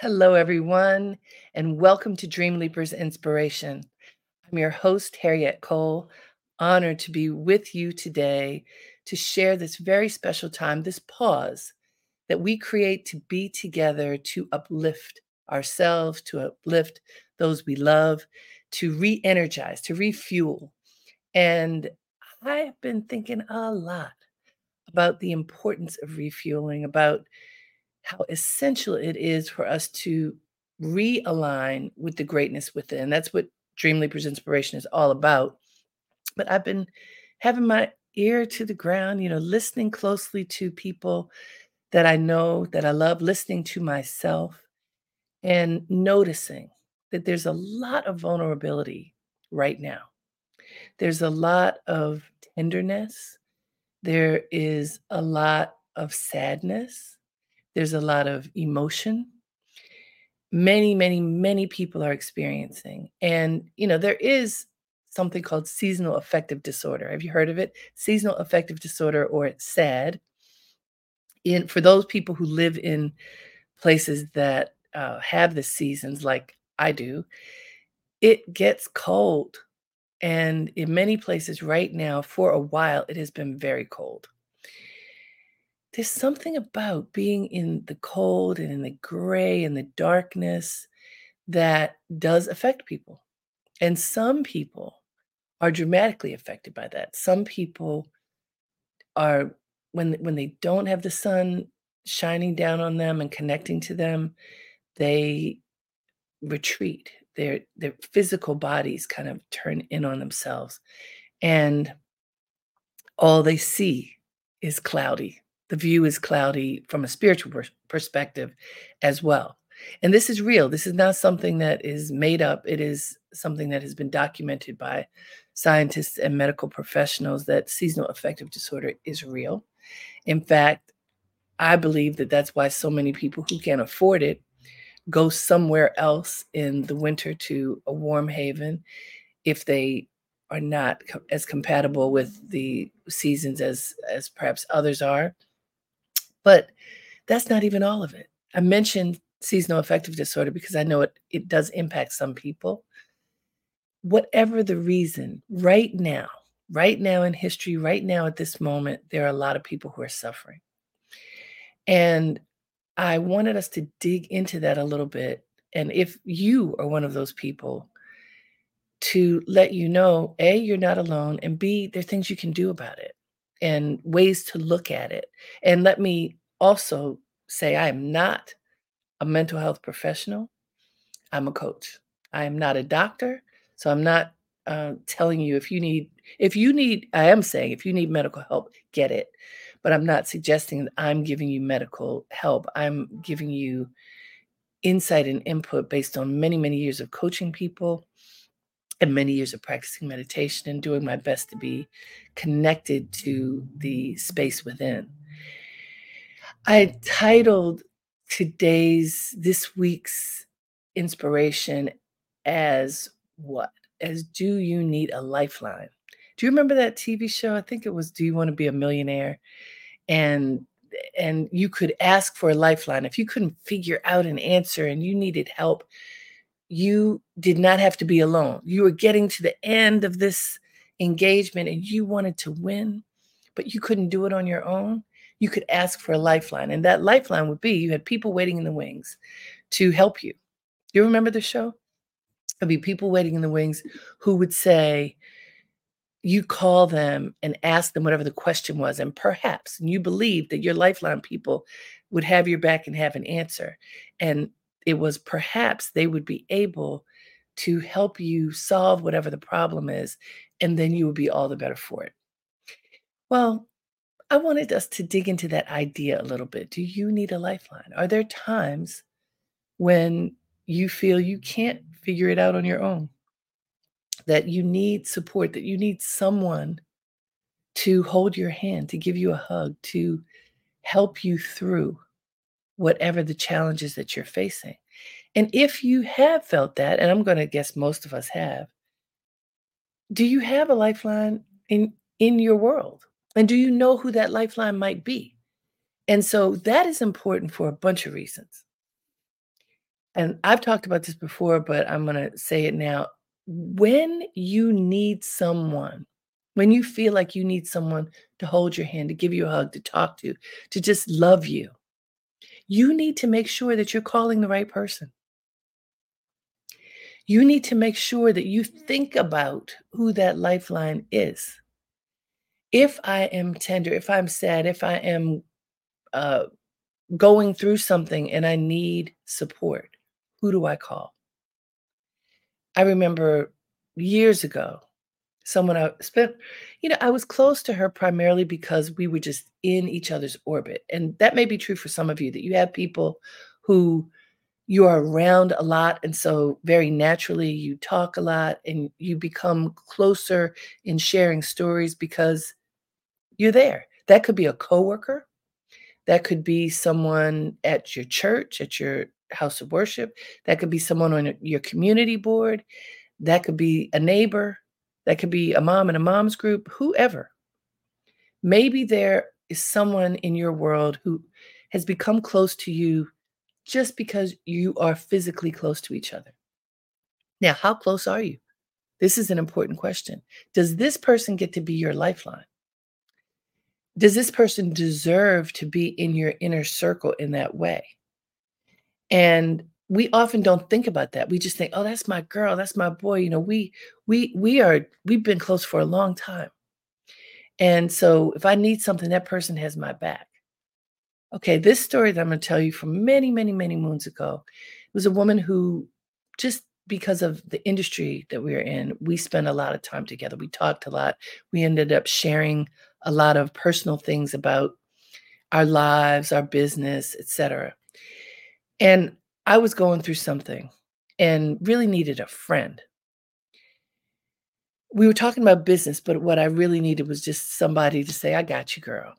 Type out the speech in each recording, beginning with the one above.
Hello, everyone, and welcome to Dream Leapers Inspiration. I'm your host, Harriette Cole. Honored to be with you today to share this very special time, this pause that we create to be together to uplift ourselves, to uplift those we love, to re energize, to refuel. And I have been thinking a lot about the importance of refueling, about how essential it is for us to realign with the greatness within. That's what Dream Leapers Inspiration is all about. But I've been having my ear to the ground, you know, listening closely to people that I know, that I love, listening to myself, and noticing that there's a lot of vulnerability right now. There's a lot of tenderness. There is a lot of sadness. There's a lot of emotion. Many, many, many people are experiencing. And, you know, there is something called seasonal affective disorder. Have you heard of it? Seasonal affective disorder, or SAD. In for those people who live in places that uh, have the seasons, like I do, it gets cold, and in many places right now, for a while, it has been very cold there's something about being in the cold and in the gray and the darkness that does affect people. And some people are dramatically affected by that. Some people are when when they don't have the sun shining down on them and connecting to them, they retreat. Their their physical bodies kind of turn in on themselves and all they see is cloudy the view is cloudy from a spiritual per- perspective as well. And this is real. This is not something that is made up. It is something that has been documented by scientists and medical professionals that seasonal affective disorder is real. In fact, I believe that that's why so many people who can't afford it go somewhere else in the winter to a warm haven if they are not co- as compatible with the seasons as as perhaps others are but that's not even all of it. I mentioned seasonal affective disorder because I know it, it does impact some people. Whatever the reason, right now, right now in history, right now at this moment, there are a lot of people who are suffering. And I wanted us to dig into that a little bit. And if you are one of those people, to let you know A, you're not alone, and B, there are things you can do about it and ways to look at it. And let me also say I am not a mental health professional. I'm a coach. I am not a doctor. So I'm not uh, telling you if you need, if you need, I am saying if you need medical help, get it. But I'm not suggesting that I'm giving you medical help. I'm giving you insight and input based on many, many years of coaching people and many years of practicing meditation and doing my best to be connected to the space within. I titled today's, this week's inspiration as what? As Do You Need a Lifeline? Do you remember that TV show? I think it was Do You Want to Be a Millionaire? And and you could ask for a lifeline if you couldn't figure out an answer and you needed help you did not have to be alone. You were getting to the end of this engagement and you wanted to win, but you couldn't do it on your own. You could ask for a lifeline. And that lifeline would be you had people waiting in the wings to help you. You remember the show? There'd be people waiting in the wings who would say, you call them and ask them whatever the question was, and perhaps and you believe that your lifeline people would have your back and have an answer. And it was perhaps they would be able to help you solve whatever the problem is, and then you would be all the better for it. Well, I wanted us to dig into that idea a little bit. Do you need a lifeline? Are there times when you feel you can't figure it out on your own? That you need support, that you need someone to hold your hand, to give you a hug, to help you through whatever the challenges that you're facing. And if you have felt that, and I'm going to guess most of us have, do you have a lifeline in in your world? And do you know who that lifeline might be? And so that is important for a bunch of reasons. And I've talked about this before, but I'm gonna say it now. When you need someone, when you feel like you need someone to hold your hand, to give you a hug, to talk to, to just love you, you need to make sure that you're calling the right person. You need to make sure that you think about who that lifeline is. If I am tender, if I'm sad, if I am uh, going through something and I need support, who do I call? I remember years ago, someone I spent, you know, I was close to her primarily because we were just in each other's orbit. And that may be true for some of you that you have people who you are around a lot. And so, very naturally, you talk a lot and you become closer in sharing stories because you're there. That could be a coworker, that could be someone at your church, at your house of worship. That could be someone on your community board. That could be a neighbor. That could be a mom in a mom's group, whoever. Maybe there is someone in your world who has become close to you just because you are physically close to each other. Now, how close are you? This is an important question. Does this person get to be your lifeline? Does this person deserve to be in your inner circle in that way? And we often don't think about that. We just think, "Oh, that's my girl, that's my boy." You know, we we we are we've been close for a long time. And so if I need something, that person has my back. Okay, this story that I'm going to tell you from many, many, many moons ago was a woman who just because of the industry that we are in, we spent a lot of time together. We talked a lot. We ended up sharing a lot of personal things about our lives, our business, etc. And I was going through something and really needed a friend. We were talking about business, but what I really needed was just somebody to say, I got you, girl.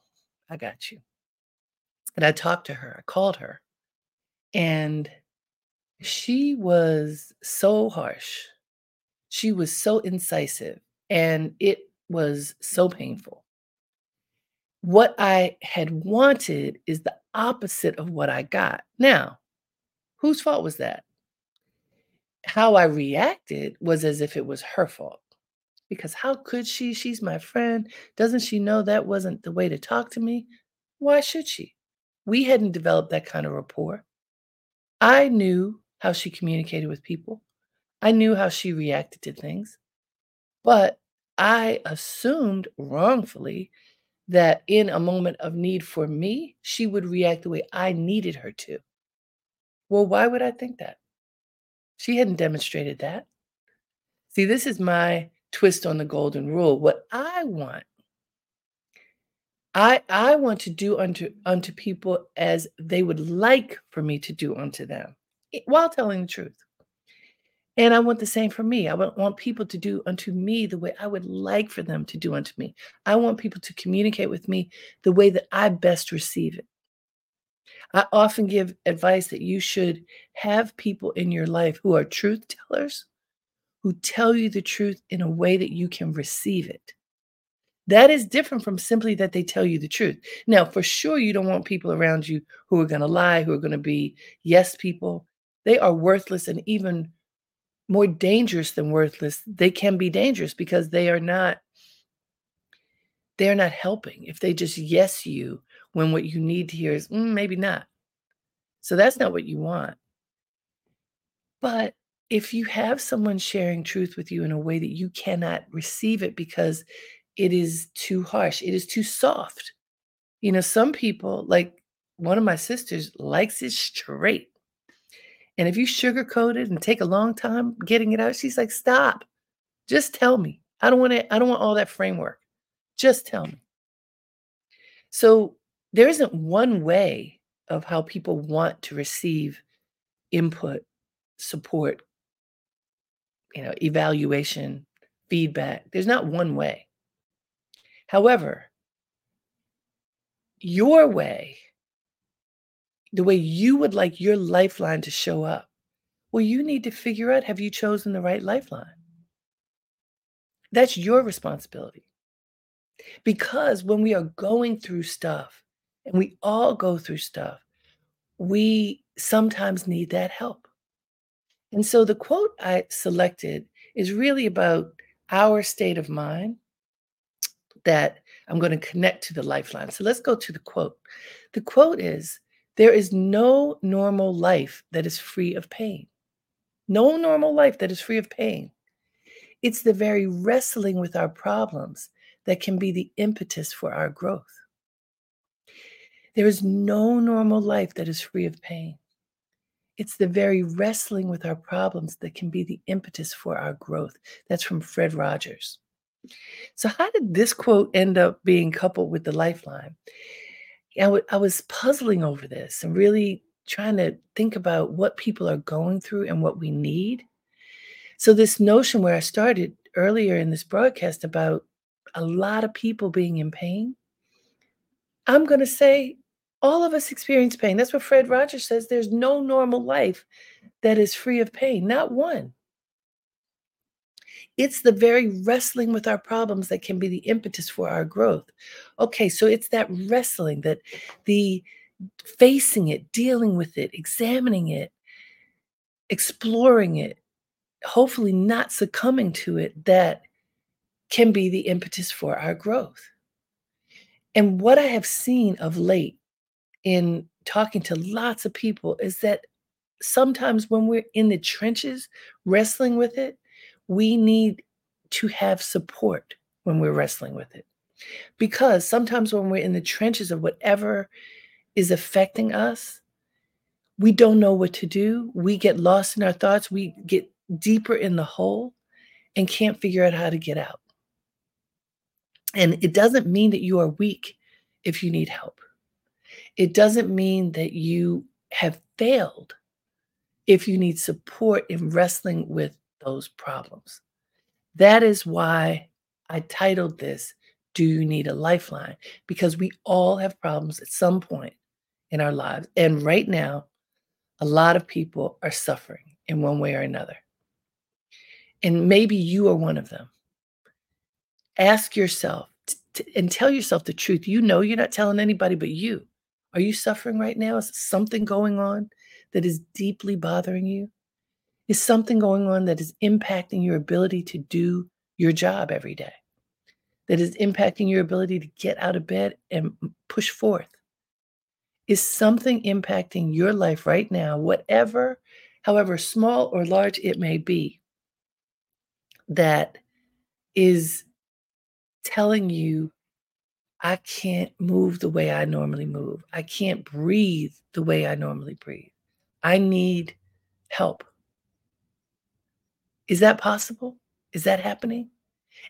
I got you. And I talked to her, I called her, and she was so harsh. She was so incisive, and it was so painful. What I had wanted is the opposite of what I got. Now, Whose fault was that? How I reacted was as if it was her fault. Because how could she? She's my friend. Doesn't she know that wasn't the way to talk to me? Why should she? We hadn't developed that kind of rapport. I knew how she communicated with people. I knew how she reacted to things. But I assumed wrongfully that in a moment of need for me, she would react the way I needed her to. Well, why would I think that? She hadn't demonstrated that. See, this is my twist on the golden rule. What I want, I I want to do unto unto people as they would like for me to do unto them, while telling the truth. And I want the same for me. I want, want people to do unto me the way I would like for them to do unto me. I want people to communicate with me the way that I best receive it. I often give advice that you should have people in your life who are truth tellers, who tell you the truth in a way that you can receive it. That is different from simply that they tell you the truth. Now, for sure, you don't want people around you who are going to lie, who are going to be yes people. They are worthless and even more dangerous than worthless. They can be dangerous because they are not they're not helping. If they just yes you when what you need to hear is mm, maybe not. So that's not what you want. But if you have someone sharing truth with you in a way that you cannot receive it because it is too harsh, it is too soft. You know, some people, like one of my sisters, likes it straight. And if you sugarcoat it and take a long time getting it out, she's like, stop. Just tell me. I don't want to, I don't want all that framework. Just tell me. So there isn't one way of how people want to receive input, support, you know, evaluation, feedback. There's not one way. However, your way, the way you would like your lifeline to show up, well, you need to figure out have you chosen the right lifeline? That's your responsibility. Because when we are going through stuff, and we all go through stuff. We sometimes need that help. And so the quote I selected is really about our state of mind that I'm going to connect to the lifeline. So let's go to the quote. The quote is There is no normal life that is free of pain. No normal life that is free of pain. It's the very wrestling with our problems that can be the impetus for our growth. There is no normal life that is free of pain. It's the very wrestling with our problems that can be the impetus for our growth. That's from Fred Rogers. So, how did this quote end up being coupled with the lifeline? I, w- I was puzzling over this and really trying to think about what people are going through and what we need. So, this notion where I started earlier in this broadcast about a lot of people being in pain, I'm going to say all of us experience pain. That's what Fred Rogers says. There's no normal life that is free of pain, not one. It's the very wrestling with our problems that can be the impetus for our growth. Okay, so it's that wrestling, that the facing it, dealing with it, examining it, exploring it, hopefully not succumbing to it, that can be the impetus for our growth. And what I have seen of late in talking to lots of people is that sometimes when we're in the trenches wrestling with it, we need to have support when we're wrestling with it. Because sometimes when we're in the trenches of whatever is affecting us, we don't know what to do. We get lost in our thoughts. We get deeper in the hole and can't figure out how to get out. And it doesn't mean that you are weak if you need help. It doesn't mean that you have failed if you need support in wrestling with those problems. That is why I titled this, Do You Need a Lifeline? Because we all have problems at some point in our lives. And right now, a lot of people are suffering in one way or another. And maybe you are one of them. Ask yourself t- t- and tell yourself the truth. You know you're not telling anybody but you. Are you suffering right now? Is something going on that is deeply bothering you? Is something going on that is impacting your ability to do your job every day? That is impacting your ability to get out of bed and push forth? Is something impacting your life right now, whatever, however small or large it may be, that is telling you I can't move the way I normally move. I can't breathe the way I normally breathe. I need help. Is that possible? Is that happening?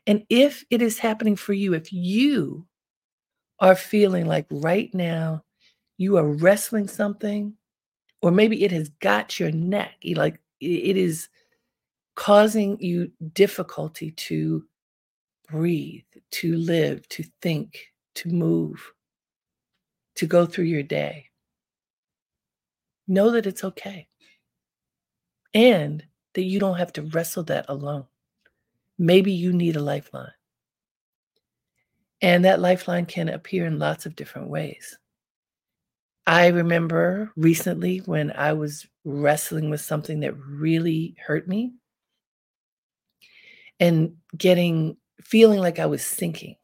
And if it is happening for you, if you are feeling like right now you are wrestling something, or maybe it has got your neck, like it is causing you difficulty to breathe, to live, to think, to move, to go through your day. Know that it's okay. And that you don't have to wrestle that alone. Maybe you need a lifeline. And that lifeline can appear in lots of different ways. I remember recently when I was wrestling with something that really hurt me and getting feeling like I was sinking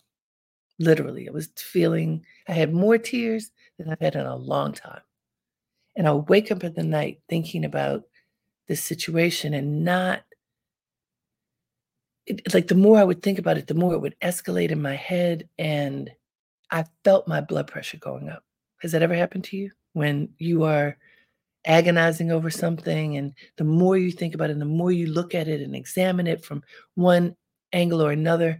Literally, I was feeling, I had more tears than I've had in a long time. And I'll wake up in the night thinking about this situation and not, it, like the more I would think about it, the more it would escalate in my head. And I felt my blood pressure going up. Has that ever happened to you? When you are agonizing over something, and the more you think about it, and the more you look at it and examine it from one angle or another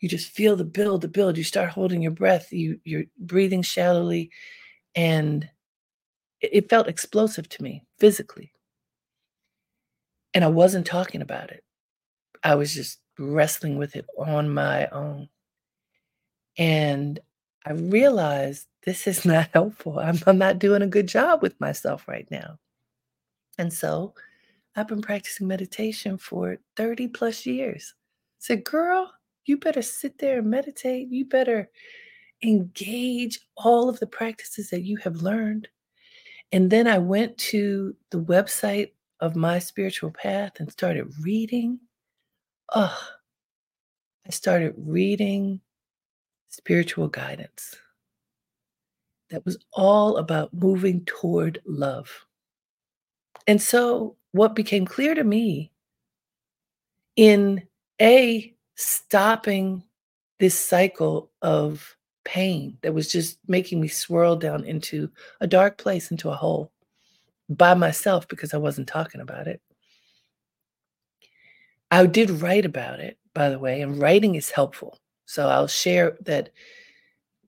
you just feel the build the build. You start holding your breath you you're breathing shallowly and it, it felt explosive to me physically. And i wasn't talking about it. I was just wrestling with it on my own. And i realized this is not helpful. I'm, I'm not doing a good job with myself right now. And so I've been practicing meditation for 30 plus years said, Girl, you better sit there and meditate. You better engage all of the practices that you have learned. And then I went to the website of my spiritual path and started reading, oh, I started reading spiritual guidance that was all about moving toward love. And so, what became clear to me in A, stopping this cycle of pain that was just making me swirl down into a dark place, into a hole by myself because I wasn't talking about it. I did write about it, by the way, and writing is helpful. So I'll share that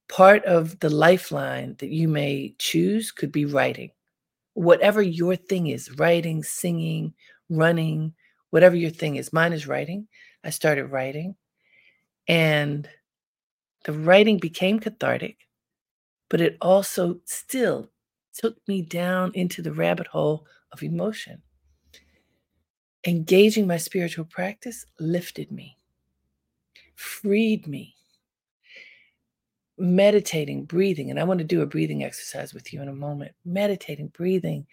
part of the lifeline that you may choose could be writing. Whatever your thing is, writing, singing, running, whatever your thing is. Mine is writing. I started writing. And the writing became cathartic, but it also still took me down into the rabbit hole of emotion. Engaging my spiritual practice lifted me, freed me. Meditating, breathing, and I want to do a breathing exercise with you in a moment. Meditating, breathing,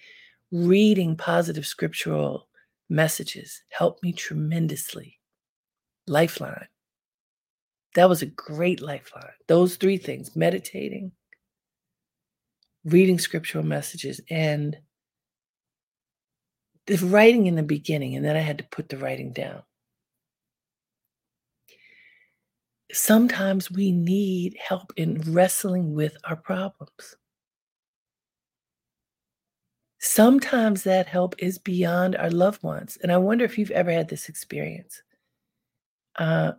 reading positive scriptural messages helped me tremendously. Lifeline. That was a great lifeline. Those three things meditating, reading scriptural messages, and the writing in the beginning. And then I had to put the writing down. Sometimes we need help in wrestling with our problems. Sometimes that help is beyond our loved ones. And I wonder if you've ever had this experience. Uh,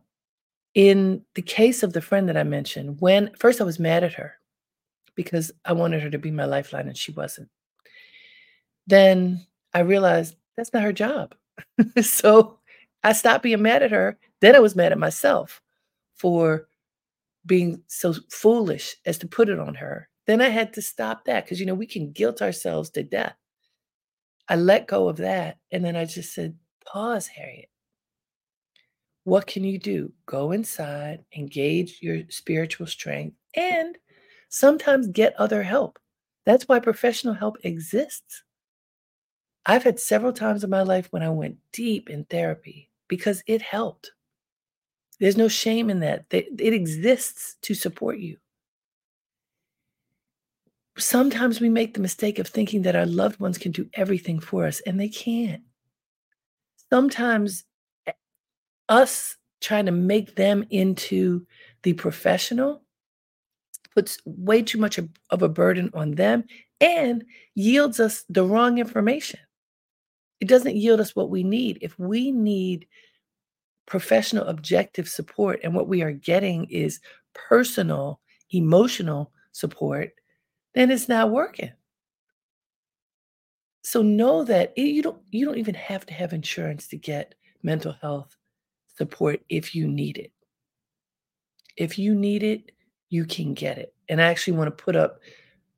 in the case of the friend that I mentioned, when first I was mad at her because I wanted her to be my lifeline and she wasn't. Then I realized that's not her job. so I stopped being mad at her. Then I was mad at myself for being so foolish as to put it on her then I had to stop that because, you know, we can guilt ourselves to death. I let go of that. And then I just said, pause, Harriette. What can you do? Go inside, engage your spiritual strength, and sometimes get other help. That's why professional help exists. I've had several times in my life when I went deep in therapy because it helped. There's no shame in that. It exists to support you sometimes we make the mistake of thinking that our loved ones can do everything for us, and they can't. Sometimes us trying to make them into the professional puts way too much of a burden on them and yields us the wrong information. It doesn't yield us what we need. If we need professional objective support and what we are getting is personal emotional support, then it's not working. So know that you don't you don't even have to have insurance to get mental health support if you need it. If you need it, you can get it. And I actually want to put up,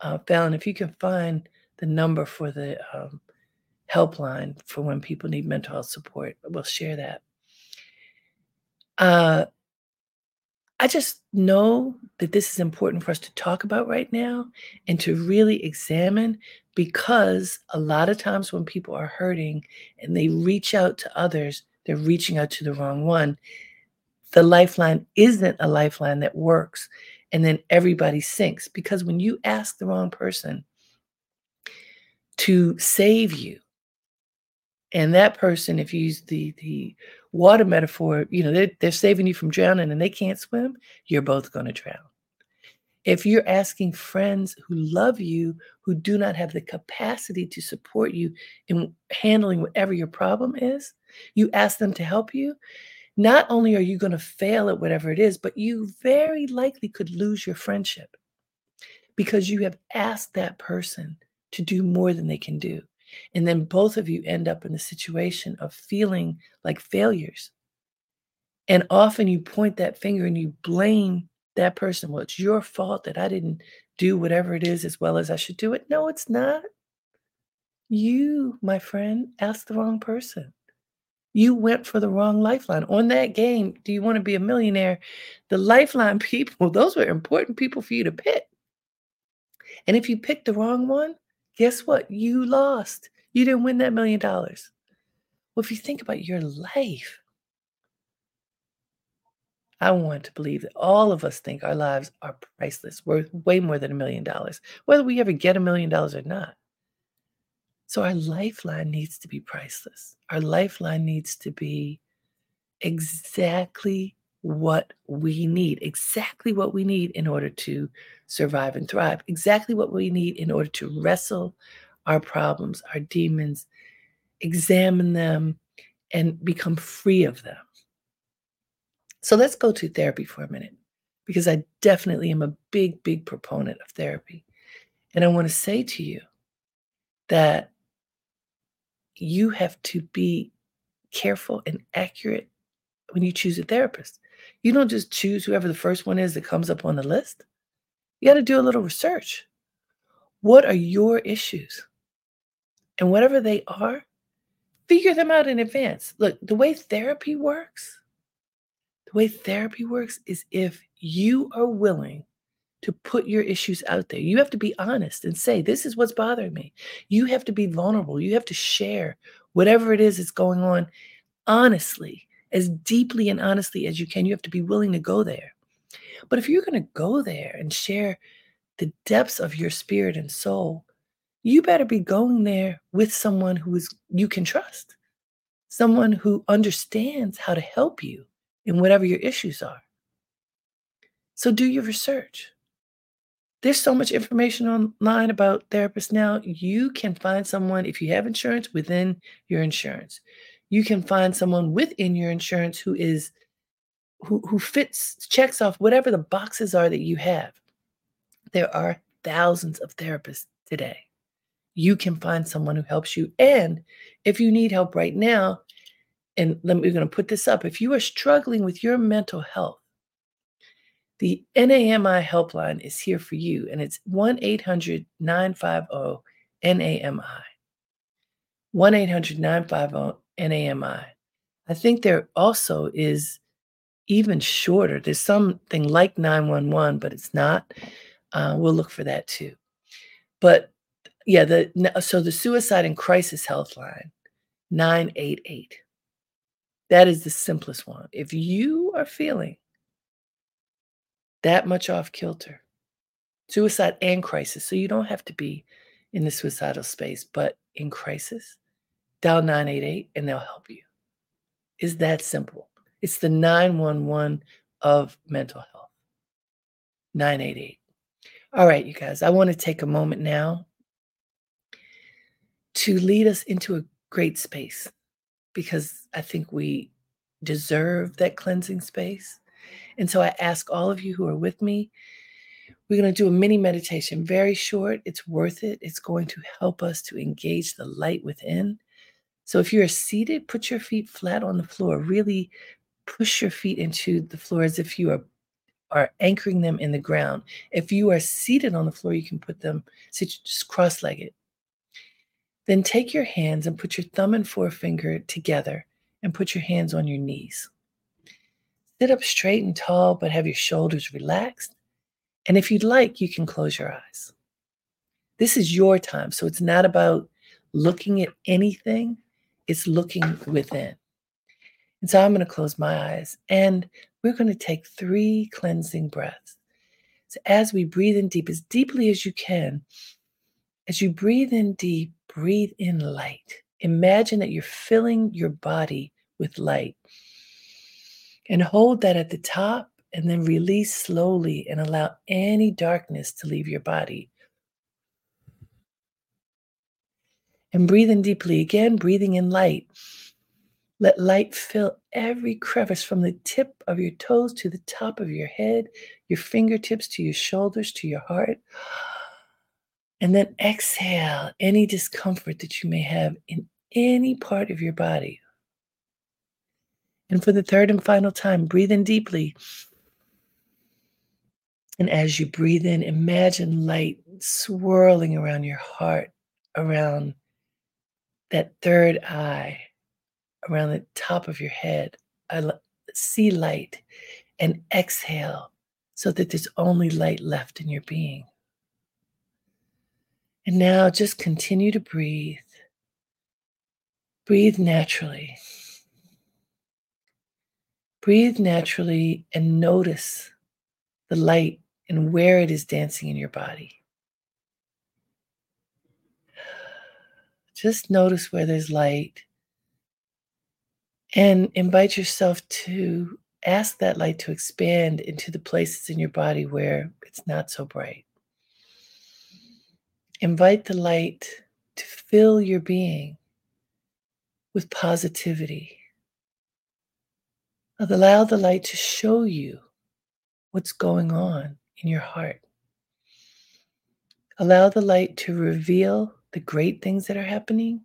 uh, Fallon, if you can find the number for the um, helpline for when people need mental health support, we'll share that. Uh, I just know that this is important for us to talk about right now and to really examine because a lot of times when people are hurting and they reach out to others, they're reaching out to the wrong one. The lifeline isn't a lifeline that works. And then everybody sinks because when you ask the wrong person to save you, and that person, if you use the the water metaphor, you know, they're, they're saving you from drowning and they can't swim, you're both going to drown. If you're asking friends who love you, who do not have the capacity to support you in handling whatever your problem is, you ask them to help you, not only are you going to fail at whatever it is, but you very likely could lose your friendship because you have asked that person to do more than they can do. And then both of you end up in a situation of feeling like failures. And often you point that finger and you blame that person. Well, it's your fault that I didn't do whatever it is as well as I should do it. No, it's not. You, my friend, asked the wrong person. You went for the wrong lifeline. On that game, do you want to be a millionaire? The lifeline people, those were important people for you to pick. And if you picked the wrong one, guess what? You lost. You didn't win that million dollars. Well, if you think about your life, I want to believe that all of us think our lives are priceless, worth way more than a million dollars, whether we ever get a million dollars or not. So our lifeline needs to be priceless. Our lifeline needs to be exactly what we need, exactly what we need in order to survive and thrive, exactly what we need in order to wrestle our problems, our demons, examine them, and become free of them. So let's go to therapy for a minute because I definitely am a big, big proponent of therapy. And I want to say to you that you have to be careful and accurate when you choose a therapist. You don't just choose whoever the first one is that comes up on the list. You got to do a little research. What are your issues? And whatever they are, figure them out in advance. Look, the way therapy works, the way therapy works is if you are willing to put your issues out there. You have to be honest and say, This is what's bothering me. You have to be vulnerable. You have to share whatever it is that's going on honestly, as deeply and honestly as you can. You have to be willing to go there. But if you're going to go there and share the depths of your spirit and soul, you better be going there with someone who is you can trust. Someone who understands how to help you in whatever your issues are. So do your research. There's so much information online about therapists now. You can find someone, if you have insurance, within your insurance. You can find someone within your insurance who is who, who fits, checks off whatever the boxes are that you have. There are thousands of therapists today. You can find someone who helps you. And if you need help right now, and let me, we're going to put this up. If you are struggling with your mental health, the NAMI helpline is here for you, and it's 1 800 950 NAMI. 1 800 950 NAMI. I think there also is even shorter. There's something like 911, but it's not. Uh, we'll look for that too. But yeah, the so the suicide and crisis health line 988. That is the simplest one. If you are feeling that much off kilter. Suicide and crisis. So you don't have to be in the suicidal space, but in crisis, dial 988 and they'll help you. Is that simple? It's the 911 of mental health. 988. All right, you guys, I want to take a moment now to lead us into a great space because I think we deserve that cleansing space. And so I ask all of you who are with me, we're going to do a mini meditation, very short. It's worth it. It's going to help us to engage the light within. So if you're seated, put your feet flat on the floor. Really push your feet into the floor as if you are are anchoring them in the ground. If you are seated on the floor, you can put them sit just cross-legged. Then take your hands and put your thumb and forefinger together and put your hands on your knees. Sit up straight and tall, but have your shoulders relaxed. And if you'd like, you can close your eyes. This is your time. So it's not about looking at anything, it's looking within. And so I'm going to close my eyes and we're going to take three cleansing breaths. So as we breathe in deep, as deeply as you can, as you breathe in deep, breathe in light. Imagine that you're filling your body with light and hold that at the top and then release slowly and allow any darkness to leave your body. And breathe in deeply again, breathing in light. Let light fill every crevice from the tip of your toes to the top of your head, your fingertips to your shoulders to your heart. And then exhale any discomfort that you may have in any part of your body. And for the third and final time, breathe in deeply. And as you breathe in, imagine light swirling around your heart, around that third eye, around the top of your head. I see light and exhale so that there's only light left in your being. And now just continue to breathe Breathe naturally. Breathe naturally and notice the light and where it is dancing in your body. Just notice where there's light and invite yourself to ask that light to expand into the places in your body where it's not so bright. Invite the light to fill your being with positivity. Allow the light to show you what's going on in your heart. Allow the light to reveal the great things that are happening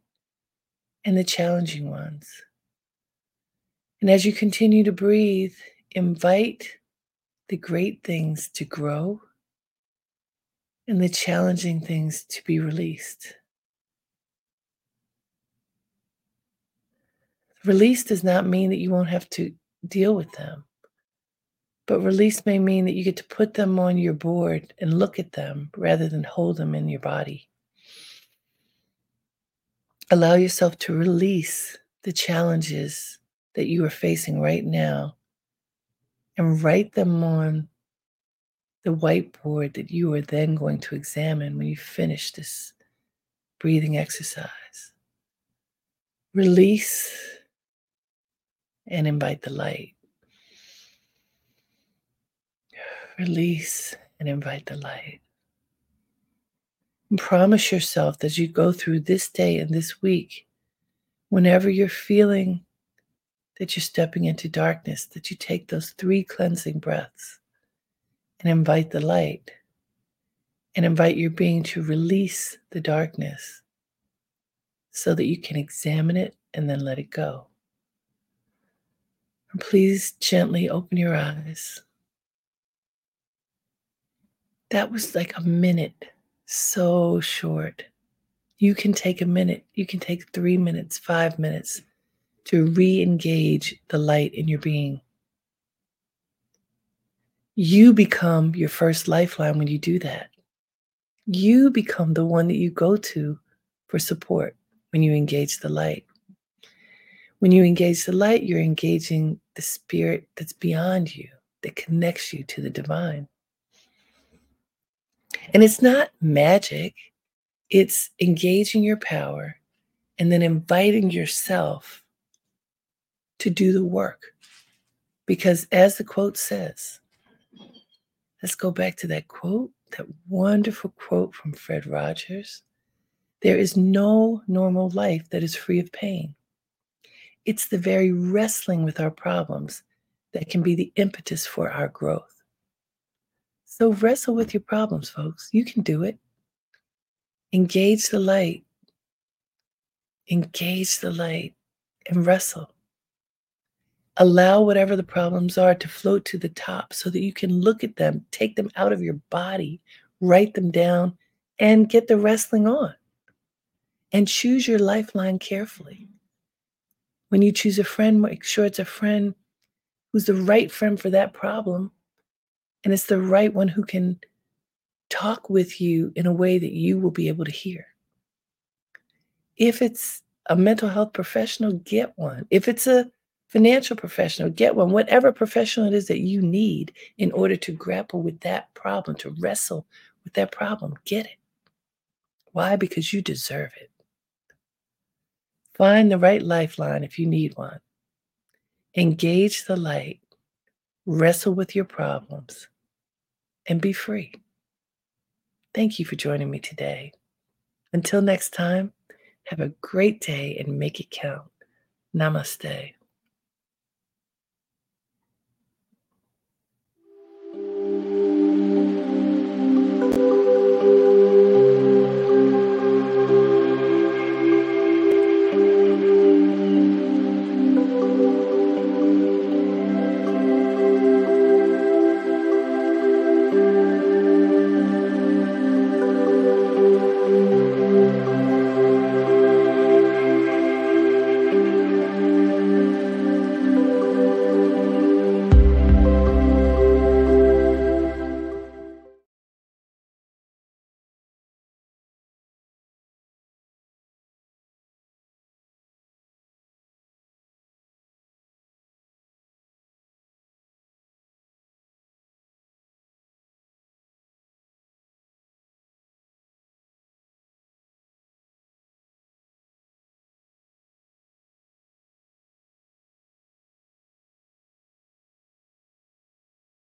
and the challenging ones. And as you continue to breathe, invite the great things to grow and the challenging things to be released. Release does not mean that you won't have to deal with them, but release may mean that you get to put them on your board and look at them rather than hold them in your body. Allow yourself to release the challenges that you are facing right now and write them on the whiteboard that you are then going to examine when you finish this breathing exercise. Release and invite the light. Release and invite the light. And promise yourself that as you go through this day and this week, whenever you're feeling that you're stepping into darkness, that you take those three cleansing breaths and invite the light and invite your being to release the darkness so that you can examine it and then let it go. Please gently open your eyes. That was like a minute, so short. You can take a minute, you can take three minutes, five minutes to re engage the light in your being. You become your first lifeline when you do that. You become the one that you go to for support when you engage the light. When you engage the light, you're engaging the spirit that's beyond you, that connects you to the divine. And it's not magic, it's engaging your power and then inviting yourself to do the work. Because as the quote says, let's go back to that quote, that wonderful quote from Fred Rogers there is no normal life that is free of pain. It's the very wrestling with our problems that can be the impetus for our growth. So wrestle with your problems, folks. You can do it. Engage the light. Engage the light and wrestle. Allow whatever the problems are to float to the top so that you can look at them, take them out of your body, write them down, and get the wrestling on. And choose your lifeline carefully. When you choose a friend, make sure it's a friend who's the right friend for that problem. And it's the right one who can talk with you in a way that you will be able to hear. If it's a mental health professional, get one. If it's a financial professional, get one, whatever professional it is that you need in order to grapple with that problem, to wrestle with that problem, get it. Why? Because you deserve it. Find the right lifeline if you need one. Engage the light, wrestle with your problems, and be free. Thank you for joining me today. Until next time, have a great day and make it count. Namaste.